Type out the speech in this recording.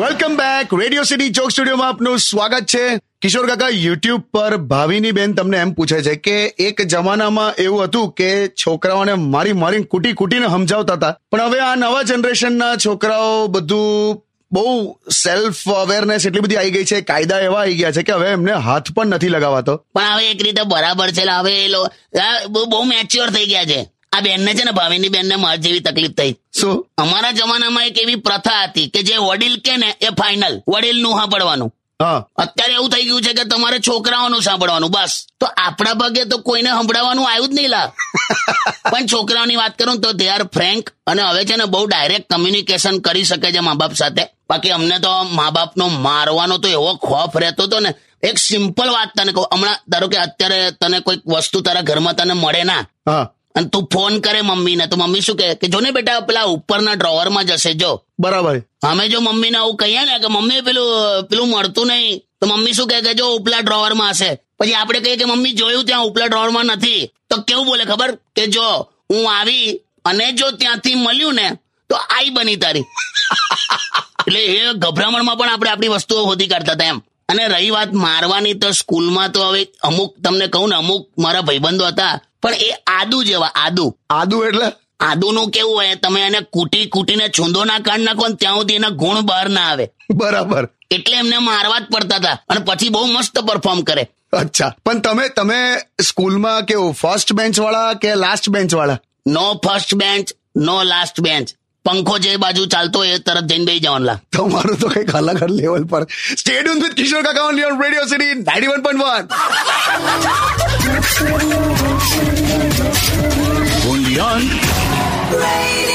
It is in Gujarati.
વેલકમ બેક રેડિયો સિટી ચોક સ્ટુડિયોમાં આપનું સ્વાગત છે. કિશોર કાકા યુટ્યુબ પર ભાવિની બેન તમને એમ પૂછે છે કે એક જમાનામાં એવું હતું કે છોકરાઓને મારી મારીને કૂટી કૂટીને સમજાવતા હતા. પણ હવે આ નવા જનરેશનના છોકરાઓ બધું બહુ સેલ્ફ અવેરનેસ એટલી બધી આવી ગઈ છે કાયદા એવા આવી ગયા છે કે હવે એમને હાથ પણ નથી લગાવાતો. પણ હવે એક રીતે બરાબર છે હવે એ લોકો બહુ મેચ્યોર થઈ ગયા છે. આ બેનને છે ને ભાવિની બેનને માર જેવી તકલીફ થઈ. શું? અમારા જમાનામાં એક એવી પ્રથા હતી કે જે વડીલ કે ને એ ફાઇનલ વડીલનું નું હા અત્યારે એવું થઈ ગયું છે કે તમારે છોકરાઓનું સાંભળવાનું બસ. તો આપણા ભાગે તો કોઈને સંભળાવવાનું આવ્યું જ નહીં લા. પણ છોકરાઓની વાત કરું તો દે આર ફ્રેન્ક અને હવે છે ને બહુ ડાયરેક્ટ કમ્યુનિકેશન કરી શકે છે મા બાપ સાથે. બાકી અમને તો મા બાપનો મારવાનો તો એવો ખોફ રહેતો હતો ને એક સિમ્પલ વાત તને કહું. હમણાં ધારો કે અત્યારે તને કોઈક વસ્તુ તારા ઘરમાં તને મળે ના અને તું ફોન કરે મમ્મીને તો મમ્મી શું કહે? કે જો ને બેટા પેલા ઉપરના ડ્રોવરમાં જશે જો. બરાબર. અમે જો મમ્મીને આવું કહીએ ને કે મમ્મી પેલું પેલું મળતું નહીં. તો મમ્મી શું કહે કે જો ઉપલા ડ્રોવરમાં હશે. પછી આપણે કહીએ કે મમ્મી જોયું ત્યાં ઉપલા ડ્રોવરમાં નથી. તો કેવું બોલે ખબર? કે જો હું આવી અને જો ત્યાંથી મળ્યું ને તો આઈ બની તારી. એટલે એ ગભરામણમાં પણ આપણે આપણી વસ્તુઓ હોતી કાઢતા હતા એમ. અને રહી વાત મારવાની તો સ્કૂલમાં તો હવે અમુક તમને કહું ને અમુક મારા ભાઈબંધો હતા પણ એ આદુ જેવા આદુ. આદુ એટલે? આદુનું કેવું હોય તમે એને કૂટી કૂટીને છૂંદો ના કાઢ નાખો ને ત્યાં સુધી એના ગુણ બહાર ના આવે. બરાબર. એટલે એમને મારવા જ પડતા હતા અને પછી બહુ મસ્ત પરફોર્મ કરે. અચ્છા. પણ તમે તમે સ્કૂલમાં કેવું ફર્સ્ટ બેન્ચ વાળા કે લાસ્ટ બેન્ચ વાળા? No first bench no last bench પંખો જે બાજુ ચાલતો એ તરફ જઈને બેસી જવાનું લા તમારું તો કંઈક અલગ જ લેવલ પર stadium with Kishore Kaka on Radio City ninety one point one Radio City.